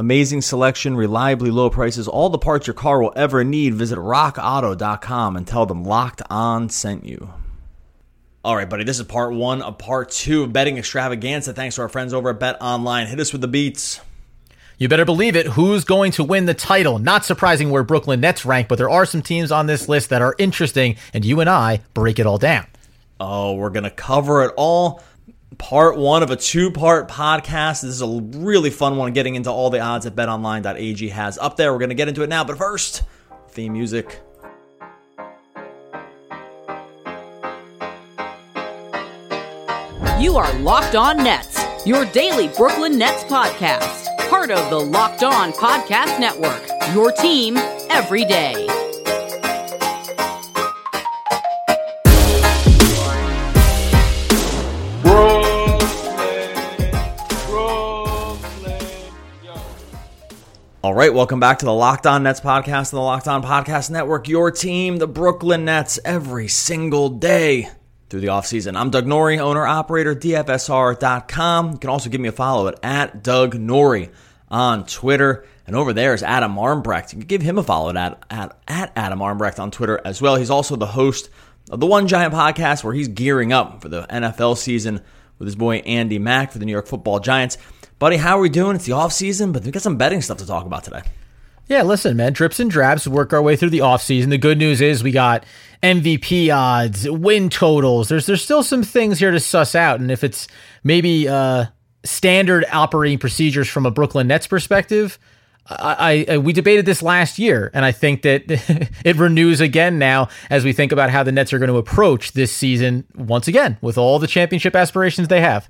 Amazing selection, reliably low prices, all the parts your car will ever need. Visit rockauto.com and tell them Locked On sent you. All right, buddy, this is part one of part two of betting extravaganza. Thanks to our friends over at Bet Online. Hit us with the beats. You better believe it. Who's going to win the title? Not surprising where Brooklyn Nets rank, but there are some teams on this list that are interesting, and you and I break it all down. Oh, we're going to cover it all part one of a two part podcast. This is a really fun one getting into all the odds that betonline.ag has up there. We're going to get into it now, but first, theme music. You are Locked On Nets, your daily Brooklyn Nets podcast, part of the Locked On Podcast Network, your team every day. All right, welcome back to the Locked On Nets podcast and the Locked On Podcast Network. Your team, the Brooklyn Nets, every single day through the offseason. I'm Doug Norrie, owner operator, DFSR.com. You can also give me a follow at, at Doug Norrie on Twitter. And over there is Adam Armbrecht. You can give him a follow at, at, at Adam Armbrecht on Twitter as well. He's also the host of the One Giant podcast where he's gearing up for the NFL season with his boy Andy Mack for the New York football Giants. Buddy, how are we doing? It's the off season, but we got some betting stuff to talk about today. Yeah, listen, man, drips and drabs work our way through the offseason. The good news is we got MVP odds, win totals. There's there's still some things here to suss out, and if it's maybe uh, standard operating procedures from a Brooklyn Nets perspective, I, I, we debated this last year, and I think that it renews again now as we think about how the Nets are going to approach this season once again with all the championship aspirations they have.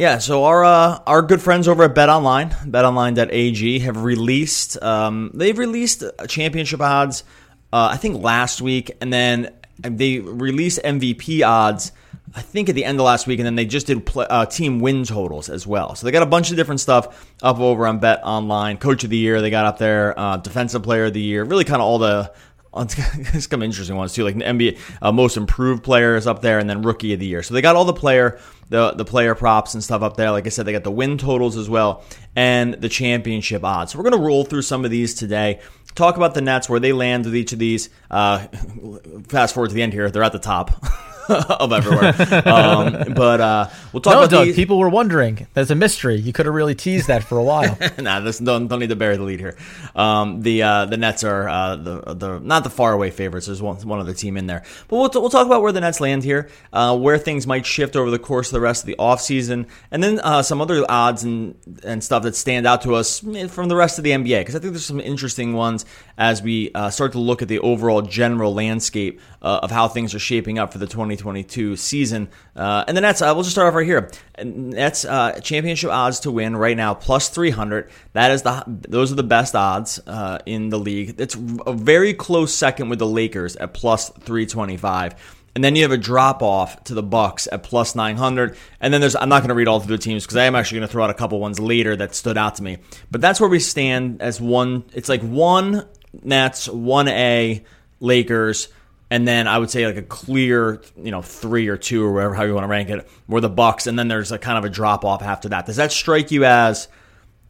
Yeah, so our uh, our good friends over at BetOnline, BetOnline.ag, have released um, they've released championship odds. Uh, I think last week, and then they released MVP odds. I think at the end of last week, and then they just did play, uh, team win totals as well. So they got a bunch of different stuff up over on Bet Online. Coach of the year, they got up there. Uh, defensive player of the year, really kind of all the it's some interesting ones too, like the NBA uh, most improved players up there, and then rookie of the year. So they got all the player the the player props and stuff up there. Like I said, they got the win totals as well and the championship odds. So we're gonna roll through some of these today. Talk about the Nets where they land with each of these. Uh, fast forward to the end here, they're at the top. of everywhere. um, but uh, we'll talk no, about Doug, these. people were wondering. There's a mystery. You could have really teased that for a while. nah, this, don't don't need to bury the lead here. Um, the uh, the Nets are uh, the the not the far away favorites. There's one one other team in there, but we'll we'll talk about where the Nets land here, uh, where things might shift over the course of the rest of the offseason, and then uh, some other odds and and stuff that stand out to us from the rest of the NBA because I think there's some interesting ones as we uh, start to look at the overall general landscape uh, of how things are shaping up for the 2022 season. Uh, and the Nets, uh, we'll just start off right here. Nets uh, championship odds to win right now plus 300. That is the those are the best odds uh, in the league. It's a very close second with the Lakers at plus 325. And then you have a drop off to the Bucks at plus 900. And then there's I'm not going to read all through the teams because I am actually going to throw out a couple ones later that stood out to me. But that's where we stand as one. It's like one Nets, one A Lakers and then I would say like a clear, you know, three or two or whatever how you want to rank it, were the Bucks, and then there's a kind of a drop off after that. Does that strike you as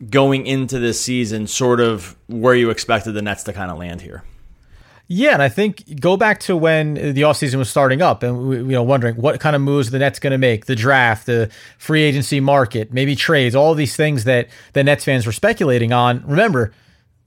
going into this season sort of where you expected the Nets to kind of land here? Yeah, and I think go back to when the offseason was starting up and you know wondering what kind of moves the Nets going to make, the draft, the free agency market, maybe trades, all these things that the Nets fans were speculating on. Remember,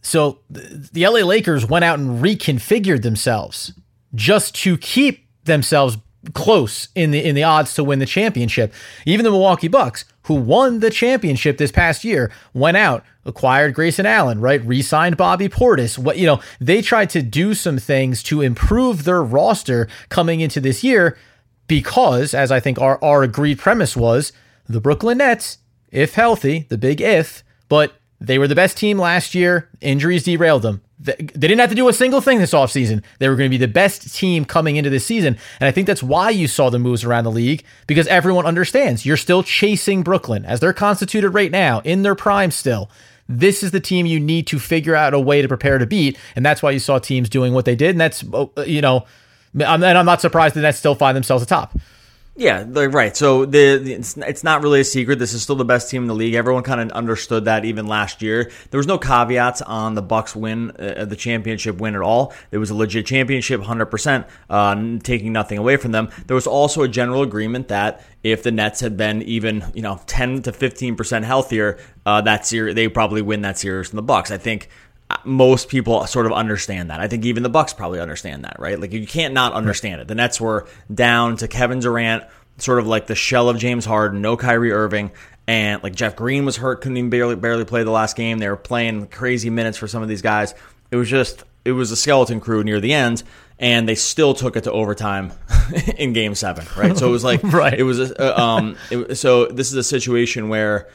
so the LA Lakers went out and reconfigured themselves just to keep themselves close in the in the odds to win the championship. Even the Milwaukee Bucks, who won the championship this past year, went out, acquired Grayson Allen, right? Re-signed Bobby Portis. What you know, they tried to do some things to improve their roster coming into this year because, as I think our, our agreed premise was, the Brooklyn Nets, if healthy, the big if, but they were the best team last year. Injuries derailed them. They didn't have to do a single thing this offseason. They were going to be the best team coming into this season. And I think that's why you saw the moves around the league because everyone understands you're still chasing Brooklyn as they're constituted right now in their prime still. This is the team you need to figure out a way to prepare to beat. And that's why you saw teams doing what they did. And that's, uh, you know, and I'm not surprised that Nets still find themselves atop. Yeah, right. So the, it's, it's not really a secret. This is still the best team in the league. Everyone kind of understood that even last year. There was no caveats on the Bucks win, uh, the championship win at all. It was a legit championship, hundred uh, percent, taking nothing away from them. There was also a general agreement that if the Nets had been even you know ten to fifteen percent healthier, uh, that series they probably win that series from the Bucks. I think most people sort of understand that. I think even the Bucks probably understand that, right? Like you can't not understand it. The Nets were down to Kevin Durant, sort of like the shell of James Harden, no Kyrie Irving, and like Jeff Green was hurt, couldn't even barely barely play the last game. They were playing crazy minutes for some of these guys. It was just it was a skeleton crew near the end, and they still took it to overtime in Game Seven, right? So it was like right. It was a, um. It, so this is a situation where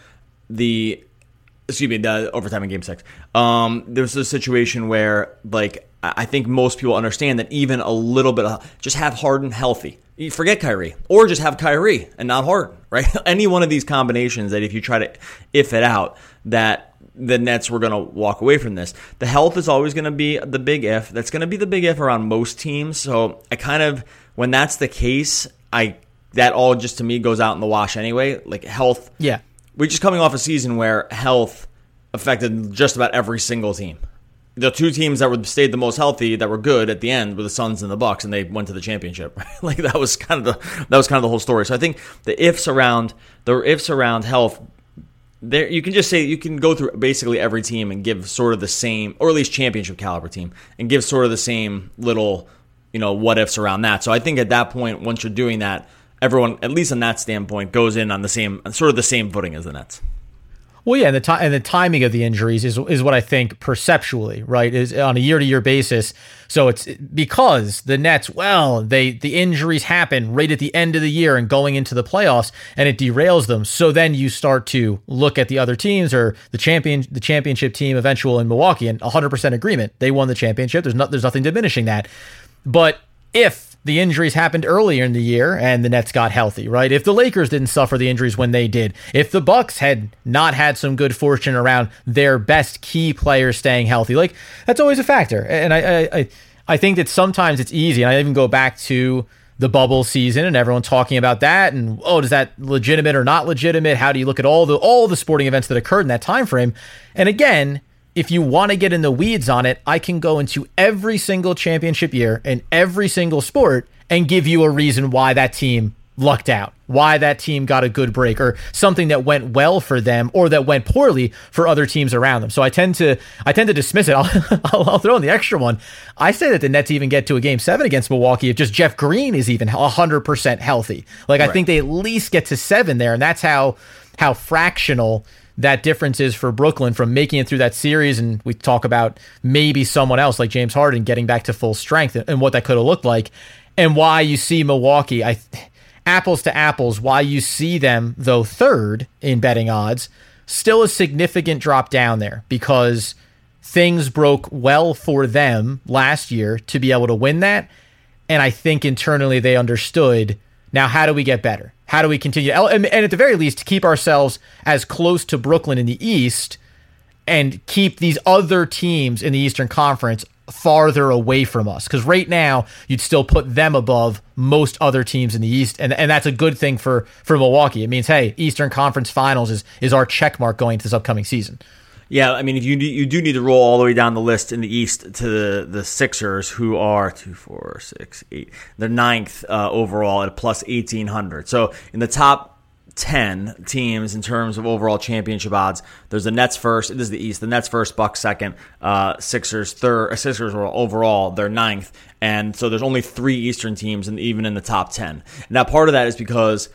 the excuse me, the overtime in game six. Um, there's a situation where, like, I think most people understand that even a little bit of just have Harden healthy. You forget Kyrie, or just have Kyrie and not Harden, right? Any one of these combinations that if you try to if it out, that the Nets were going to walk away from this. The health is always going to be the big if. That's going to be the big if around most teams. So I kind of, when that's the case, I that all just to me goes out in the wash anyway. Like health, yeah we're just coming off a season where health affected just about every single team. The two teams that were stayed the most healthy, that were good at the end, were the Suns and the Bucks, and they went to the championship. like that was kind of the that was kind of the whole story. So I think the ifs around the ifs around health there you can just say you can go through basically every team and give sort of the same or at least championship caliber team and give sort of the same little you know what ifs around that so i think at that point once you're doing that everyone, at least on that standpoint, goes in on the same sort of the same footing as the Nets. Well, yeah, and the time and the timing of the injuries is is what I think perceptually, right, is on a year to year basis. So it's because the Nets, well, they the injuries happen right at the end of the year and going into the playoffs, and it derails them. So then you start to look at the other teams or the champion the championship team eventual in Milwaukee, and 100 percent agreement, they won the championship. There's not there's nothing diminishing that, but if the injuries happened earlier in the year and the Nets got healthy, right? If the Lakers didn't suffer the injuries when they did, if the Bucks had not had some good fortune around their best key players staying healthy, like that's always a factor. And I I I think that sometimes it's easy. And I even go back to the bubble season and everyone talking about that and oh is that legitimate or not legitimate how do you look at all the all the sporting events that occurred in that time frame and again if you want to get in the weeds on it, I can go into every single championship year in every single sport and give you a reason why that team lucked out, why that team got a good break, or something that went well for them or that went poorly for other teams around them. So I tend to I tend to dismiss it. I'll, I'll, I'll throw in the extra one. I say that the Nets even get to a game seven against Milwaukee if just Jeff Green is even hundred percent healthy. Like right. I think they at least get to seven there, and that's how how fractional that difference is for Brooklyn from making it through that series. And we talk about maybe someone else like James Harden getting back to full strength and what that could have looked like, and why you see Milwaukee. I apples to apples, why you see them though third in betting odds, still a significant drop down there because things broke well for them last year to be able to win that. And I think internally they understood now, how do we get better? How do we continue? And at the very least, keep ourselves as close to Brooklyn in the East and keep these other teams in the Eastern Conference farther away from us. Because right now, you'd still put them above most other teams in the East, and, and that's a good thing for for Milwaukee. It means, hey, Eastern Conference Finals is is our check mark going into this upcoming season. Yeah, I mean, if you you do need to roll all the way down the list in the East to the, the Sixers, who are two, four, six, eight, they're ninth uh, overall at plus eighteen hundred. So in the top 10 teams in terms of overall championship odds. There's the Nets first. This is the East. The Nets first, Bucks second, uh, Sixers third. Uh, Sixers were overall they're ninth, and so there's only three Eastern teams, and even in the top 10. Now, part of that is because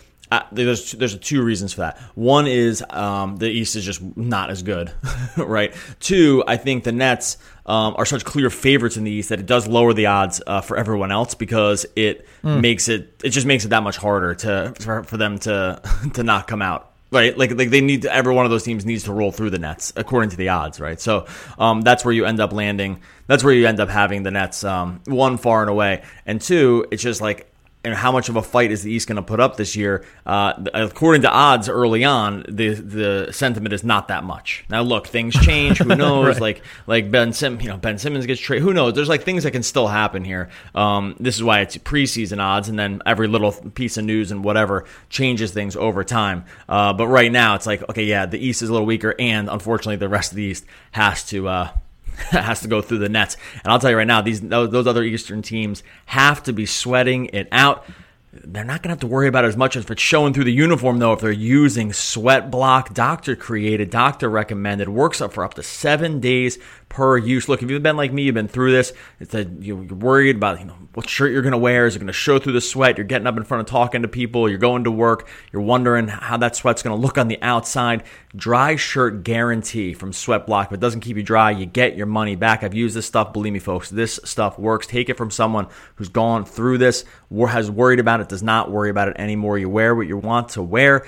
there's there's two reasons for that. One is um, the East is just not as good, right? Two, I think the Nets um, are such clear favorites in the East that it does lower the odds uh, for everyone else because it mm. makes it it just makes it that much harder to for, for them to to not come out right? Like, like they need to, every one of those teams needs to roll through the Nets according to the odds, right? So um, that's where you end up landing. That's where you end up having the Nets um, one far and away, and two, it's just like and how much of a fight is the East going to put up this year? Uh, according to odds early on, the the sentiment is not that much. Now, look, things change. Who knows? right. Like like Ben Sim, you know, Ben Simmons gets traded. Who knows? There's like things that can still happen here. Um, this is why it's preseason odds, and then every little piece of news and whatever changes things over time. Uh, but right now, it's like okay, yeah, the East is a little weaker, and unfortunately, the rest of the East has to. Uh, has to go through the nets. And I'll tell you right now, these those other Eastern teams have to be sweating it out. They're not going to have to worry about it as much as if it's showing through the uniform, though, if they're using sweat block, doctor created, doctor recommended, works up for up to seven days per use. Look, if you've been like me, you've been through this. It's that you're worried about you know what shirt you're going to wear. Is it going to show through the sweat? You're getting up in front of talking to people. You're going to work. You're wondering how that sweat's going to look on the outside. Dry shirt guarantee from Sweat Block. If it doesn't keep you dry, you get your money back. I've used this stuff. Believe me, folks, this stuff works. Take it from someone who's gone through this, has worried about it, does not worry about it anymore. You wear what you want to wear.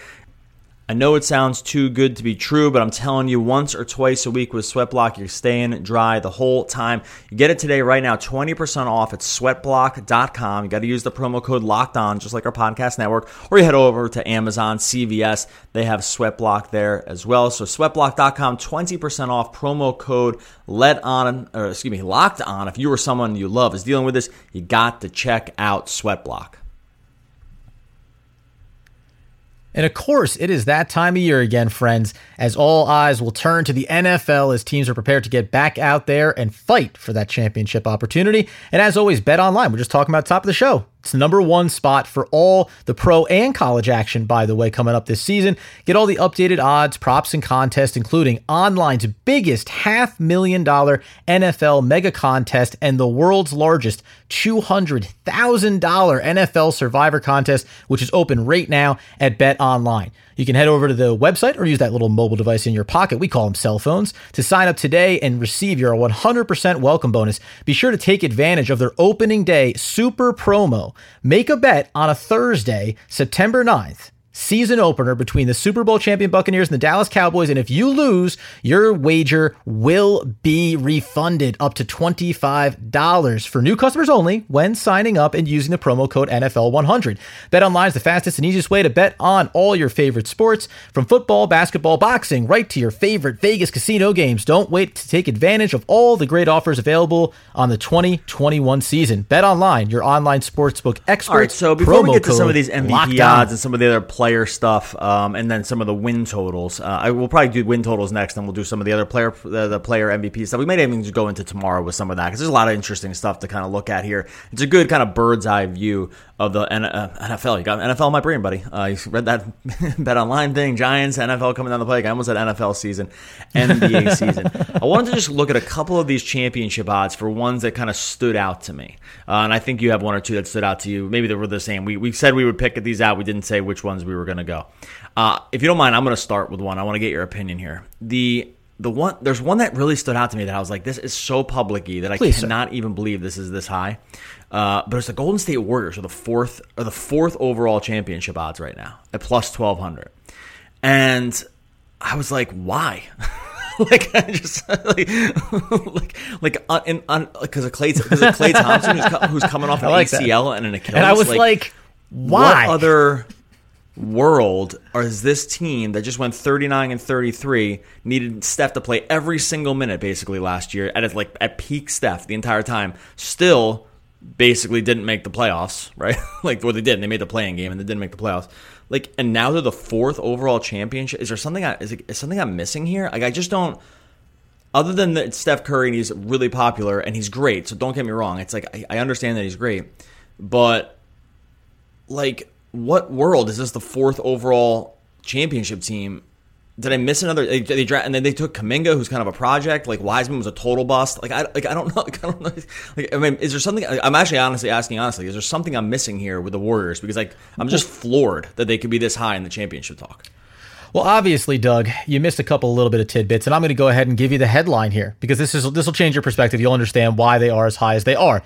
I know it sounds too good to be true, but I'm telling you, once or twice a week with Sweatblock, you're staying dry the whole time. You get it today right now, 20% off at sweatblock.com. You got to use the promo code locked on, just like our podcast network, or you head over to Amazon, CVS. They have Sweatblock there as well. So sweatblock.com, 20% off, promo code let on, or excuse me, locked on. If you or someone you love is dealing with this, you got to check out Sweatblock. And of course, it is that time of year again, friends, as all eyes will turn to the NFL as teams are prepared to get back out there and fight for that championship opportunity. And as always, bet online. We're just talking about top of the show. It's the number one spot for all the pro and college action, by the way, coming up this season. Get all the updated odds, props, and contests, including online's biggest half million dollar NFL mega contest and the world's largest $200,000 NFL survivor contest, which is open right now at Bet Online. You can head over to the website or use that little mobile device in your pocket. We call them cell phones to sign up today and receive your 100% welcome bonus. Be sure to take advantage of their opening day super promo. Make a bet on a Thursday, September 9th season opener between the Super Bowl champion Buccaneers and the Dallas Cowboys. And if you lose, your wager will be refunded up to $25 for new customers only when signing up and using the promo code NFL100. Bet online is the fastest and easiest way to bet on all your favorite sports from football, basketball, boxing, right to your favorite Vegas casino games. Don't wait to take advantage of all the great offers available on the 2021 season. Bet online, your online sportsbook experts. All right, so before we get to some of these MVP odds and some of the other players player stuff, um, and then some of the win totals. Uh, I will probably do win totals next, and we'll do some of the other player the, the player MVP stuff. We might even go into tomorrow with some of that because there's a lot of interesting stuff to kind of look at here. It's a good kind of bird's eye view of the NFL. Uh, you got NFL in my brain, buddy. Uh, you read that bet online thing, Giants, NFL coming down the pike. I almost said NFL season, NBA season. I wanted to just look at a couple of these championship odds for ones that kind of stood out to me. Uh, and I think you have one or two that stood out to you. Maybe they were the same. We, we said we would pick these out. We didn't say which ones we we were going to go. Uh, if you don't mind, I'm going to start with one. I want to get your opinion here. The the one there's one that really stood out to me that I was like, this is so publicy that I Please, cannot sir. even believe this is this high. Uh, but it's the Golden State Warriors are the fourth or the fourth overall championship odds right now at plus twelve hundred, and I was like, why? like I just like like like uh, in because of Klay because of Klay Thompson who's, who's, coming off an like ACL that. and an Achilles. And I was like, like why? What other world or is this team that just went 39 and 33 needed Steph to play every single minute basically last year at like at peak Steph the entire time. Still basically didn't make the playoffs right? Like what they did they made the playing game and they didn't make the playoffs. Like and now they're the fourth overall championship. Is there something I, is, it, is something I'm missing here? Like I just don't other than that Steph Curry and he's really popular and he's great so don't get me wrong. It's like I, I understand that he's great but like what world is this the fourth overall championship team? Did I miss another? They, they and then they took Kuminga, who's kind of a project. Like Wiseman was a total bust. Like I, like I don't know. Like, I don't know. Like I mean, is there something? I'm actually honestly asking honestly. Is there something I'm missing here with the Warriors? Because like I'm just floored that they could be this high in the championship talk. Well, obviously, Doug, you missed a couple, little bit of tidbits, and I'm going to go ahead and give you the headline here because this is this will change your perspective. You'll understand why they are as high as they are.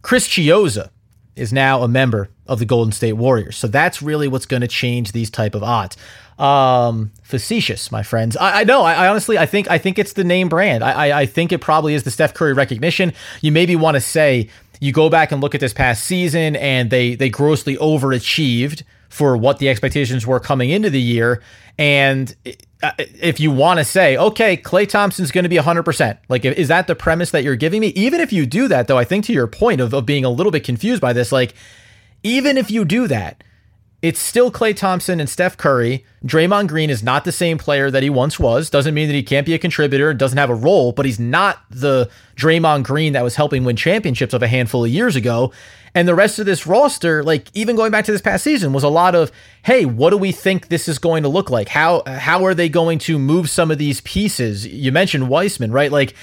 Chris Chiozza is now a member of the Golden State Warriors. So that's really what's going to change these type of odds. Um, facetious, my friends. I, I know. I, I, honestly, I think, I think it's the name brand. I, I, I think it probably is the Steph Curry recognition. You maybe want to say, you go back and look at this past season and they they grossly overachieved for what the expectations were coming into the year. And uh, if you want to say, okay, Klay Thompson's going to be 100%, like, is that the premise that you're giving me? Even if you do that, though, I think to your point of, of being a little bit confused by this, like, even if you do that, it's still Klay Thompson and Steph Curry. Draymond Green is not the same player that he once was. Doesn't mean that he can't be a contributor, and doesn't have a role, but he's not the Draymond Green that was helping win championships of a handful of years ago. And the rest of this roster, like even going back to this past season, was a lot of, hey, what do we think this is going to look like? How how are they going to move some of these pieces? You mentioned Wiseman, right? Like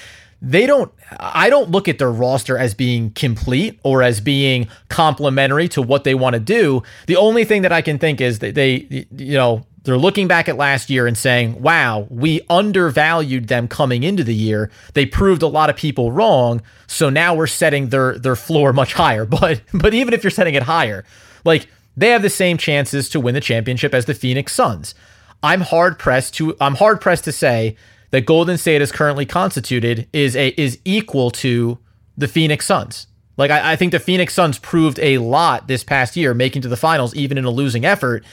they don't I don't look at their roster as being complete or as being complementary to what they want to do. The only thing that I can think is that they you know, they're looking back at last year and saying, "Wow, we undervalued them coming into the year. They proved a lot of people wrong, so now we're setting their their floor much higher." But but even if you're setting it higher, like they have the same chances to win the championship as the Phoenix Suns. I'm hard pressed to I'm hard pressed to say that Golden State is currently constituted is a is equal to the Phoenix Suns. Like I, I think the Phoenix Suns proved a lot this past year, making to the finals even in a losing effort,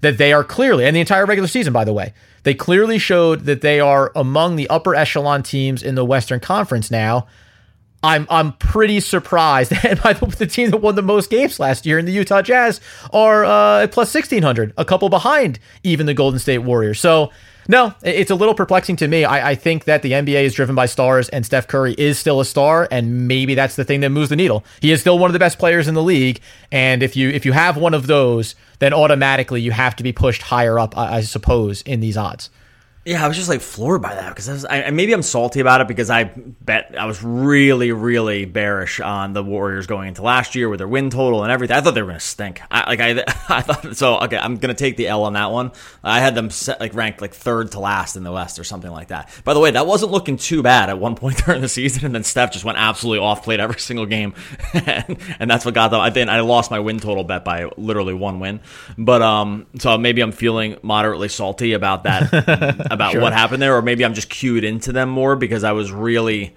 that they are clearly and the entire regular season, by the way, they clearly showed that they are among the upper echelon teams in the Western Conference now. I'm I'm pretty surprised. And by the, the team that won the most games last year in the Utah Jazz are uh, plus 1600, a couple behind even the Golden State Warriors. So no, it's a little perplexing to me. I, I, think that the NBA is driven by stars, and Steph Curry is still a star, and maybe that's the thing that moves the needle. He is still one of the best players in the league, and if you if you have one of those, then automatically you have to be pushed higher up, I, I suppose, in these odds. Yeah, I was just like floored by that because I, I, maybe I'm salty about it because I bet I was really, really bearish on the Warriors going into last year with their win total and everything. I thought they were going to stink. I, like I, I thought so. Okay, I'm going to take the L on that one. I had them set, like ranked like third to last in the West or something like that. By the way, that wasn't looking too bad at one point during the season, and then Steph just went absolutely off, played every single game, and, and that's what got them. I think I lost my win total bet by literally one win, but um, so maybe I'm feeling moderately salty about that. About sure. what happened there, or maybe I'm just cued into them more because I was really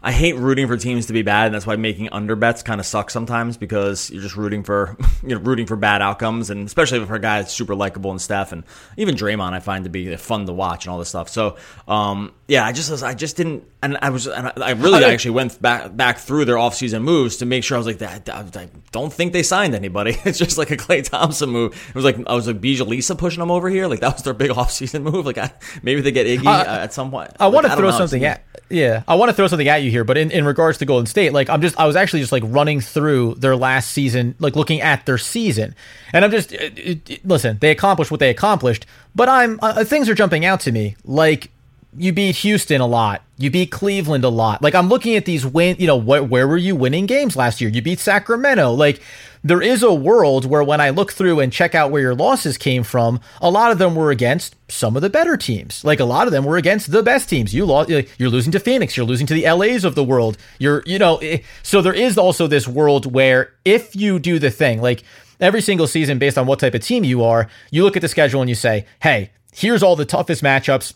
I hate rooting for teams to be bad, and that's why making under bets kind of sucks sometimes because you're just rooting for you're rooting for bad outcomes, and especially for a guy that's super likable and stuff, and even Draymond I find to be fun to watch and all this stuff. So um, yeah, I just I just didn't, and I was and I really I actually went back back through their offseason moves to make sure I was like that. I, I, don't think they signed anybody. It's just like a Klay Thompson move. It was like I was like Bjelica pushing them over here. Like that was their big offseason move. Like I, maybe they get Iggy uh, at some point. I like, want to throw something at yeah, I want to throw something at you here, but in, in regards to Golden State, like I'm just I was actually just like running through their last season, like looking at their season, and I'm just it, it, listen. They accomplished what they accomplished, but I'm uh, things are jumping out to me. Like you beat Houston a lot, you beat Cleveland a lot. Like I'm looking at these win. You know, wh- where were you winning games last year? You beat Sacramento. Like there is a world where when I look through and check out where your losses came from, a lot of them were against some of the better teams. Like a lot of them were against the best teams. You lost, you're losing to Phoenix, you're losing to the LAs of the world. You're, you know, eh, so there is also this world where if you do the thing, like every single season based on what type of team you are, you look at the schedule and you say, "Hey, here's all the toughest matchups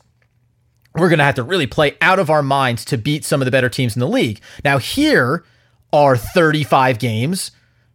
we're going to have to really play out of our minds to beat some of the better teams in the league. Now, here are 35 games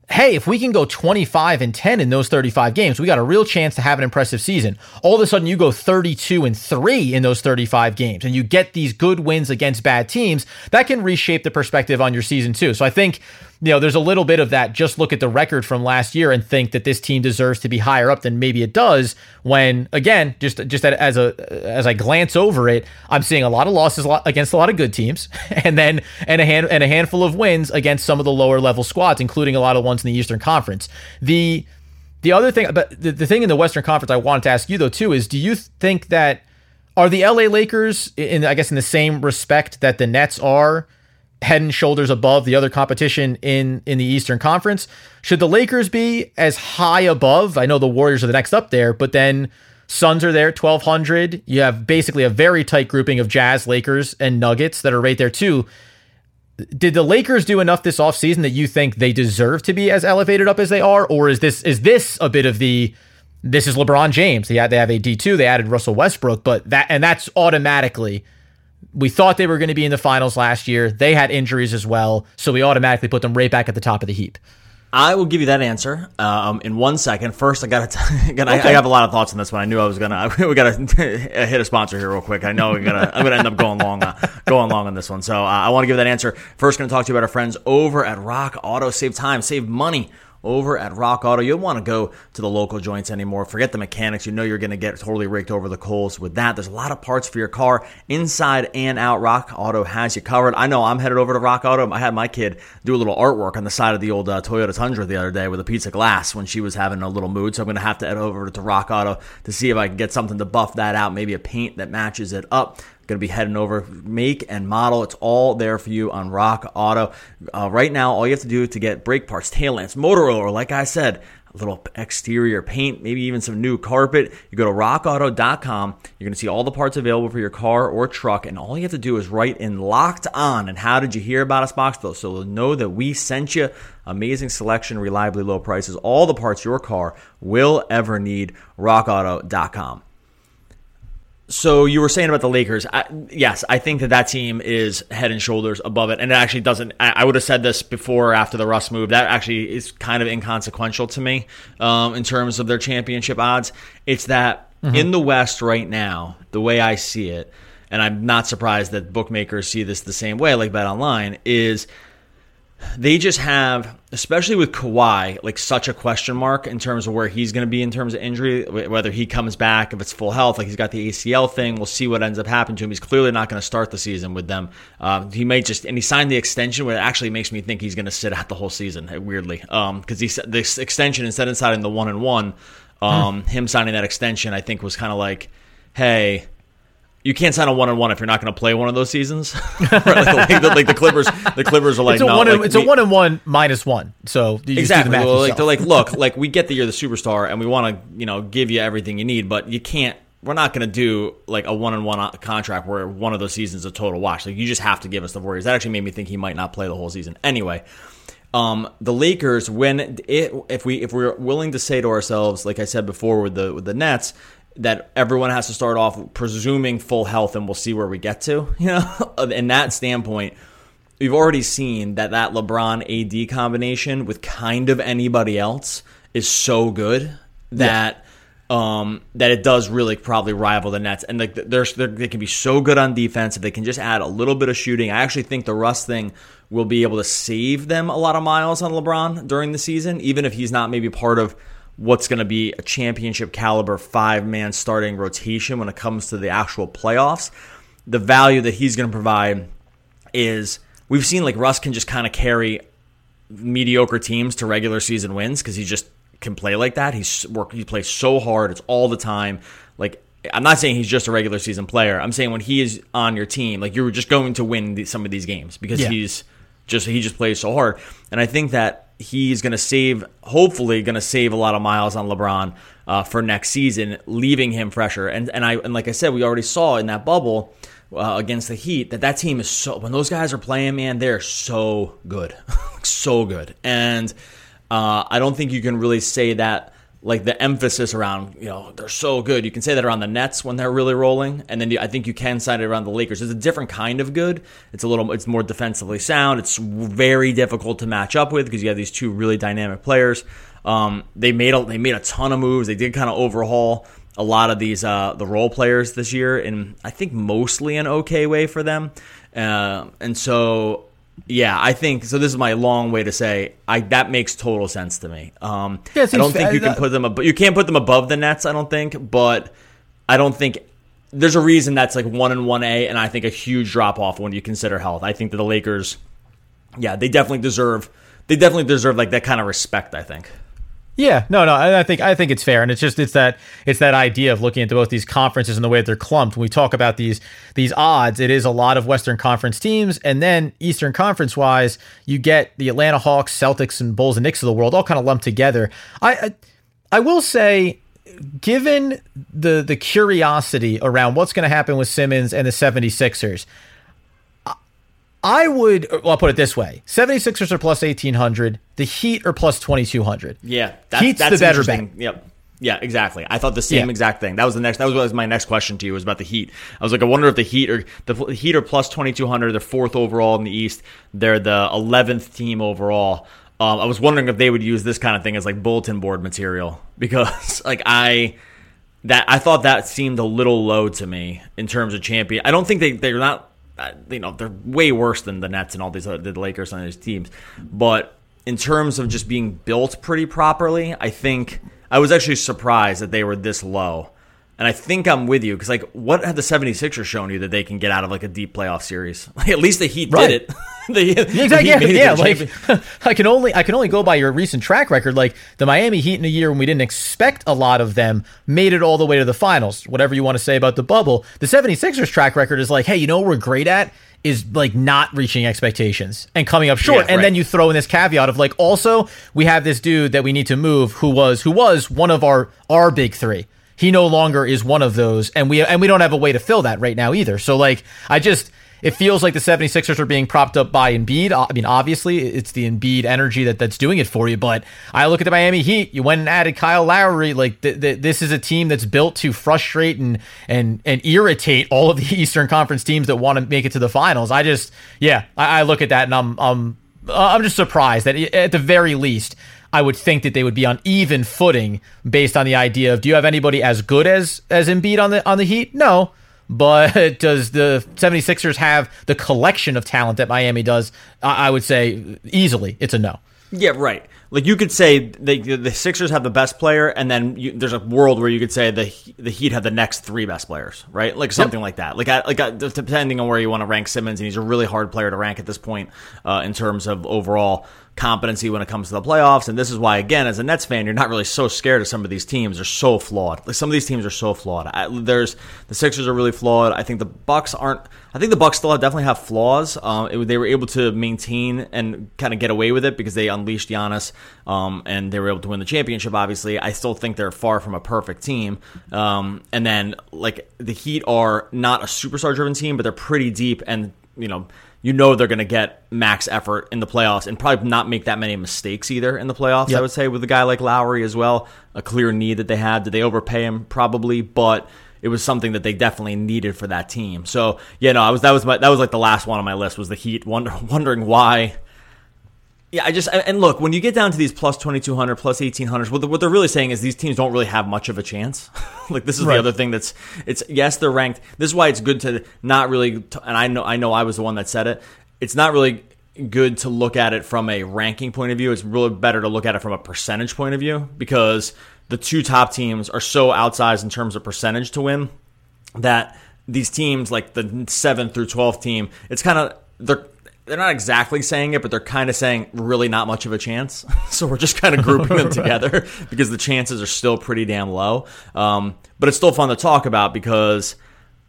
hey, if we can go 25 and 10 in those 35 games, we got a real chance to have an impressive season. All of a sudden, you go 32 and 3 in those 35 games, and you get these good wins against bad teams. That can reshape the perspective on your season, too. So I think you know, there's a little bit of that. Just look at the record from last year and think that this team deserves to be higher up than maybe it does. When again, just just as a as I glance over it, I'm seeing a lot of losses against a lot of good teams, and then and a hand and a handful of wins against some of the lower level squads, including a lot of ones in the Eastern Conference. The the other thing, but the, the thing in the Western Conference I wanted to ask you though too is, do you think that are the LA Lakers in I guess in the same respect that the Nets are? Head and shoulders above the other competition in in the Eastern Conference. Should the Lakers be as high above? I know the Warriors are the next up there, but then Suns are there, 1200. You have basically a very tight grouping of Jazz, Lakers, and Nuggets that are right there too. Did the Lakers do enough this offseason that you think they deserve to be as elevated up as they are or is this is this a bit of the this is LeBron James. They had they have a D2, they added Russell Westbrook, but that and that's automatically We thought they were going to be in the finals last year. They had injuries as well, so we automatically put them right back at the top of the heap. I will give you that answer um, in one second. First, I got to. Okay. I, I have a lot of thoughts on this one. I knew I was gonna. We got to hit a sponsor here real quick. I know we're gonna. I'm gonna end up going long, uh, going long on this one. So uh, I want to give that answer. First, going to talk to you about our friends over at Rock Auto. Save time, save money over at Rock Auto. You don't want to go to the local joints anymore. Forget the mechanics. You know you're going to get totally raked over the coals with that. There's a lot of parts for your car inside and out. Rock Auto has you covered. I know I'm headed over to Rock Auto. I had my kid do a little artwork on the side of the old uh, Toyota Tundra the other day with a piece of glass when she was having a little mood. So I'm going to have to head over to Rock Auto to see if I can get something to buff that out. Maybe a paint that matches it up going to be heading over. Make and model it's all there for you on rock auto. Uh, right now all you have to do to get brake parts tail lamps motor oil or like i said a little exterior paint maybe even some new carpet. You go to rockauto.com you're going to see all the parts available for your car or truck and all you have to do is write in locked on. And how did you hear about us box though so know that we sent you amazing selection reliably low prices. All the parts your car will ever need. rockauto.com so you were saying about the Lakers. I, yes, I think that that team is head and shoulders above it, and it actually doesn't. I, I would have said this before or after the Russ move. That actually is kind of inconsequential to me um, in terms of their championship odds. It's that mm-hmm. in the West right now, the way I see it, and I'm not surprised that bookmakers see this the same way, like Bet Online, is they just have, especially with Kawhi, like such a question mark in terms of where he's going to be in terms of injury, whether he comes back, if it's full health, like he's got the ACL thing. We'll see what ends up happening to him. He's clearly not going to start the season with them. Uh, he may just, and he signed the extension, where it actually makes me think he's going to sit out the whole season, uh, weirdly. Because um, he this extension, instead of signing the one and one, um, hmm. him signing that extension, I think was kind of like, hey, you can't sign a one on one if you're not going to play one of those seasons. right? like, the, like, the, Clippers, the Clippers are like, it's a no, one. Like, it's we, a one and one minus one. So exactly. The well, like, they're like, look, like we get that you're the superstar, and we want to, you know, give you everything you need, but you can't. We're not going to do like a one on one contract where one of those seasons is a total wash. Like you just have to give us the Warriors. That actually made me think he might not play the whole season. Anyway, um, the Lakers, when it, if we if we're willing to say to ourselves, like I said before with the with the Nets, that everyone has to start off presuming full health and we'll see where we get to you know? In that standpoint we've already seen that that lebron ad combination with kind of anybody else is so good that yeah. um, that it does really probably rival the nets. And like they're, they're, they can be so good on defense if they can just add a little bit of shooting. I actually think the Russ thing will be able to save them a lot of miles on lebron during the season even if he's not maybe part of what's going to be a championship caliber five man starting rotation when it comes to the actual playoffs. The value that he's going to provide is we've seen like Russ can just kind of carry mediocre teams to regular season wins because he just can play like that. He's work he plays so hard, it's all the time. Like I'm not saying he's just a regular season player. I'm saying when he is on your team, like you're just going to win some of these games because yeah. he's just he just plays so hard. And I think that he's going to save, hopefully, going to save a lot of miles on LeBron uh, for next season, leaving him fresher. And and I and like I said, we already saw in that bubble uh, against the Heat that that team is so when those guys are playing, man, they're so good, so good. And uh, I don't think you can really say that like the emphasis around, you know, they're so good. You can say that around the Nets when they're really rolling, and then I think you can say it around the Lakers. It's a different kind of good. It's a little, it's more defensively sound. It's very difficult to match up with because you have these two really dynamic players. Um, they made a, they made a ton of moves. They did kind of overhaul a lot of these uh, the role players this year, and I think mostly an okay way for them. Uh, and so yeah, I think so. This is my long way to say I that makes total sense to me. Um, yeah, I don't think you can put them, ab- you can't put them above the Nets. I don't think, but I don't think there's a reason that's like one and one A, and I think a huge drop off when you consider health. I think that the Lakers, yeah, they definitely deserve, they definitely deserve like that kind of respect. I think. Yeah, no, no, I think I think it's fair, and it's just it's that it's that idea of looking into both these conferences and the way that they're clumped. When we talk about these these odds, it is a lot of Western Conference teams, and then Eastern Conference wise, you get the Atlanta Hawks, Celtics, and Bulls and Knicks of the world all kind of lumped together. I I, I will say, given the the curiosity around what's going to happen with Simmons and the 76ers, I would, well, I'll put it this way 76ers are plus 1800. The Heat are plus 2200. Yeah. That, Heat's the better bet. Yep. Yeah, exactly. I thought the same Yeah. exact thing. That was the next. That was, was my next question to you was about the Heat. I was like, I wonder if the Heat are the Heat are plus twenty two hundred. They're fourth overall in the East. They're the eleventh team overall. Um, I was wondering if they would use this kind of thing as like bulletin board material because like I that I thought that seemed a little low to me in terms of champion. I don't think they they're not uh, you know they're way worse than the Nets and all these other, the Lakers and these teams, but in terms of just being built pretty properly, I think I was actually surprised that they were this low. And I think I'm with you because, like, what have the 76ers shown you that they can get out of like a deep playoff series? Like, at least the Heat Right. did it. the, the Yeah, exactly. Heat Yeah, made it to yeah. the Like I can only I can only go by your recent track record. Like the Miami Heat in a year when we didn't expect a lot of them made it all the way to the finals. Whatever you want to say about the bubble, the 76ers track record is like, hey, you know what we're great at is like not reaching expectations and coming up short. Yeah, and then you throw in this caveat of like also we have this dude that we need to move who was who was one of our our big 3. He no longer is one of those and we and we don't have a way to fill that right now either. So like I just it feels like the 76ers are being propped up by Embiid. Uh, I mean, obviously, it's the Embiid energy that, that's doing it for you. But I look at the Miami Heat. You went and added Kyle Lowry. Like th- th- this is a team that's built to frustrate and and and irritate all of the Eastern Conference teams that want to make it to the finals. I just, yeah, I, I look at that and I'm I'm uh, I'm just surprised that at the very least. I would think that they would be on even footing based on the idea of do you have anybody as good as as Embiid on the on the Heat? No. But does the 76ers have the collection of talent that Miami does? I I would say easily it's a no. Yeah, right. Like you could say they, the Sixers have the best player, and then you, there's a world where you could say the the Heat have the next three best players, right? Like something like that. Like I, like I, depending on where you want to rank Simmons, and he's a really hard player to rank at this point uh, in terms of overall competency when it comes to the playoffs. And this is why, again, as a Nets fan, you're not really so scared of some of these teams. They're so flawed. Like some of these teams are so flawed. I, there's the Sixers are really flawed. I think the Bucks aren't. I think the Bucks still have, definitely have flaws. Um, it, they were able to maintain and kind of get away with it because they unleashed Giannis, um, and they were able to win the championship. Obviously, I still think they're far from a perfect team. Um, and then like the Heat are not a superstar driven team, but they're pretty deep and you know you know they're going to get max effort in the playoffs and probably not make that many mistakes either in the playoffs. I would say with a guy like Lowry as well, a clear need that they had. Did they overpay him? Probably, but it was something that they definitely needed for that team. So yeah, no, I was that was my that was like the last one on my list was the Heat. Wonder, wondering why. Yeah, I just and look when you get down to these plus twenty two hundred, plus eighteen hundred. What, what they're really saying is these teams don't really have much of a chance. like this is Right. the other thing that's it's yes they're ranked. This is why it's good to not really. And I know I know I was the one that said it. It's not really good to look at it from a ranking point of view. It's really better to look at it from a percentage point of view because the two top teams are so outsized in terms of percentage to win that these teams like the 7th through 12th team it's kind of they're they're not exactly saying it but they're kind of saying really not much of a chance. So we're just kind of grouping them together because the chances are still pretty damn low. Um, but it's still fun to talk about because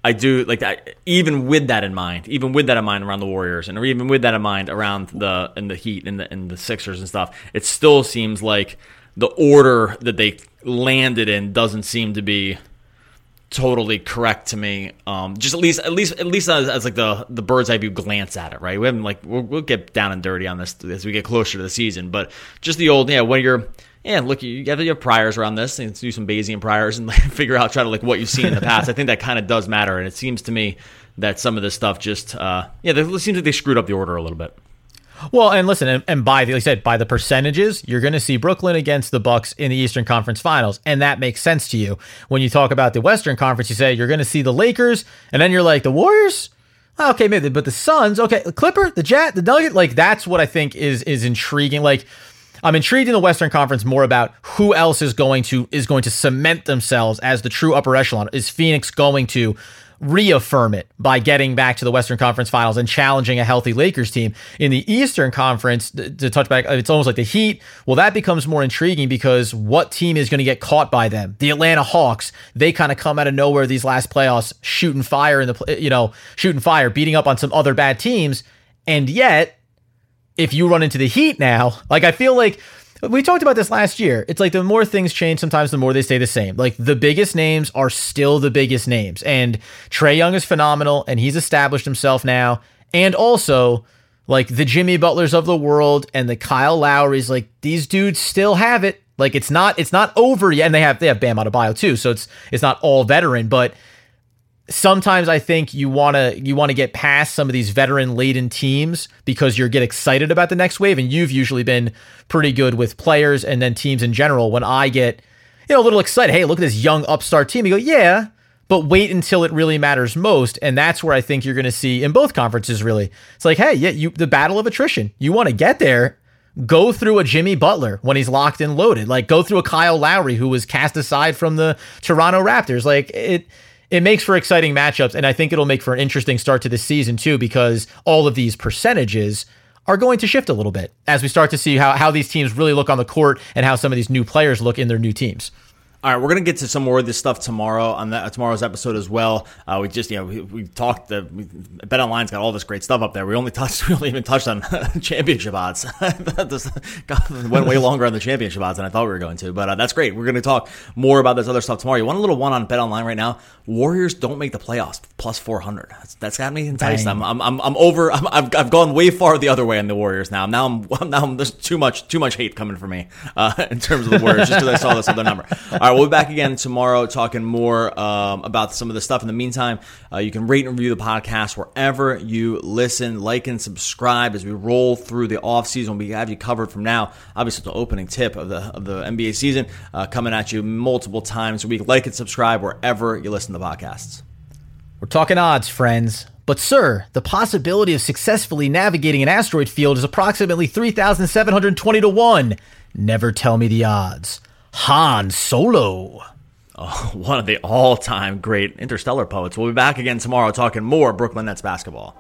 I do like I, even with that in mind, even with that in mind around the Warriors, and even with that in mind around the and the Heat and the and the Sixers and stuff, it still seems like the order that they landed in doesn't seem to be totally correct to me. Um, just at least, at least, at least as, as like the the bird's eye view glance at it, right? We haven't like we'll, we'll get down and dirty on this as we get closer to the season, but just the old yeah when you're. Yeah, look, you have your priors around this, and do some Bayesian priors, and like, figure out try to like what you've seen in the past. I think that kind of does matter, and it seems to me that some of this stuff just, uh, yeah, it seems like they screwed up the order a little bit. Well, and listen, and, and by the, like I said, by the percentages, you're going to see Brooklyn against the Bucks in the Eastern Conference Finals, and that makes sense to you. When you talk about the Western Conference, you say you're going to see the Lakers, and then you're like the Warriors. Oh, Okay, maybe, but the Suns, okay, the Clipper, the Jet, the Nugget, like that's what I think is is intriguing. Like I'm intrigued in the Western Conference more about who else is going to is going to cement themselves as the true upper echelon. Is Phoenix going to reaffirm it by getting back to the Western Conference Finals and challenging a healthy Lakers team in the Eastern Conference to touch back? It's almost like the Heat. Well, that becomes more intriguing because what team is going to get caught by them? The Atlanta Hawks. They kind of come out of nowhere these last playoffs, shooting fire in the you know shooting fire, beating up on some other bad teams, and yet if you run into the heat now, like I feel like we talked about this last year. It's like the more things change, sometimes the more they stay the same. Like the biggest names are still the biggest names. And Trae Young is phenomenal and he's established himself now. And also, like the Jimmy Butlers of the world and the Kyle Lowrys, like these dudes still have it. Like it's not it's not over yet. And they have they have Bam Adebayo too, so it's it's not all veteran, but sometimes I think you want to you want to get past some of these veteran laden teams because you get excited about the next wave and you've usually been pretty good with players and then teams in general. When I get you know a little excited hey look at this young upstart team you go yeah but wait until it really matters most and that's where I think you're going to see in both conferences really. It's like hey yeah you the battle of attrition you want to get there. Go through a Jimmy Butler when he's locked and loaded. Like go through a Kyle Lowry who was cast aside from the Toronto Raptors. Like it it makes for exciting matchups, and I think it'll make for an interesting start to this season too, because all of these percentages are going to shift a little bit as we start to see how, how these teams really look on the court and how some of these new players look in their new teams. All right, we're gonna get to some more of this stuff tomorrow on that tomorrow's episode as well. Uh, we just you know we, we talked the we, BetOnline's got all this great stuff up there. We only touched we only even touched on championship odds. this went way longer on the championship odds than I thought we were going to, but uh, that's great. We're gonna talk more about this other stuff tomorrow. You want a little one on Bet Online right now? Warriors don't make the playoffs plus four hundred. That's, that's got me enticed. I'm, I'm I'm I'm over. i have I've gone way far the other way on the Warriors now. Now I'm now I'm, there's too much too much hate coming for me uh, in terms of the Warriors just because I saw this other number. All right, we'll be back again tomorrow talking more um, about some of the stuff. In the meantime, uh, you can rate and review the podcast wherever you listen. Like and subscribe as we roll through the off season. We have you covered from now. Obviously, the opening tip of the of the NBA season uh, coming at you multiple times a week. Like and subscribe wherever you listen to the podcasts. We're talking odds, friends. But, sir, the possibility of successfully navigating an asteroid field is approximately 3,720 to 1. Never tell me the odds. Han Solo. Oh, one of the all time great interstellar poets. We'll be back again tomorrow talking more Brooklyn Nets basketball.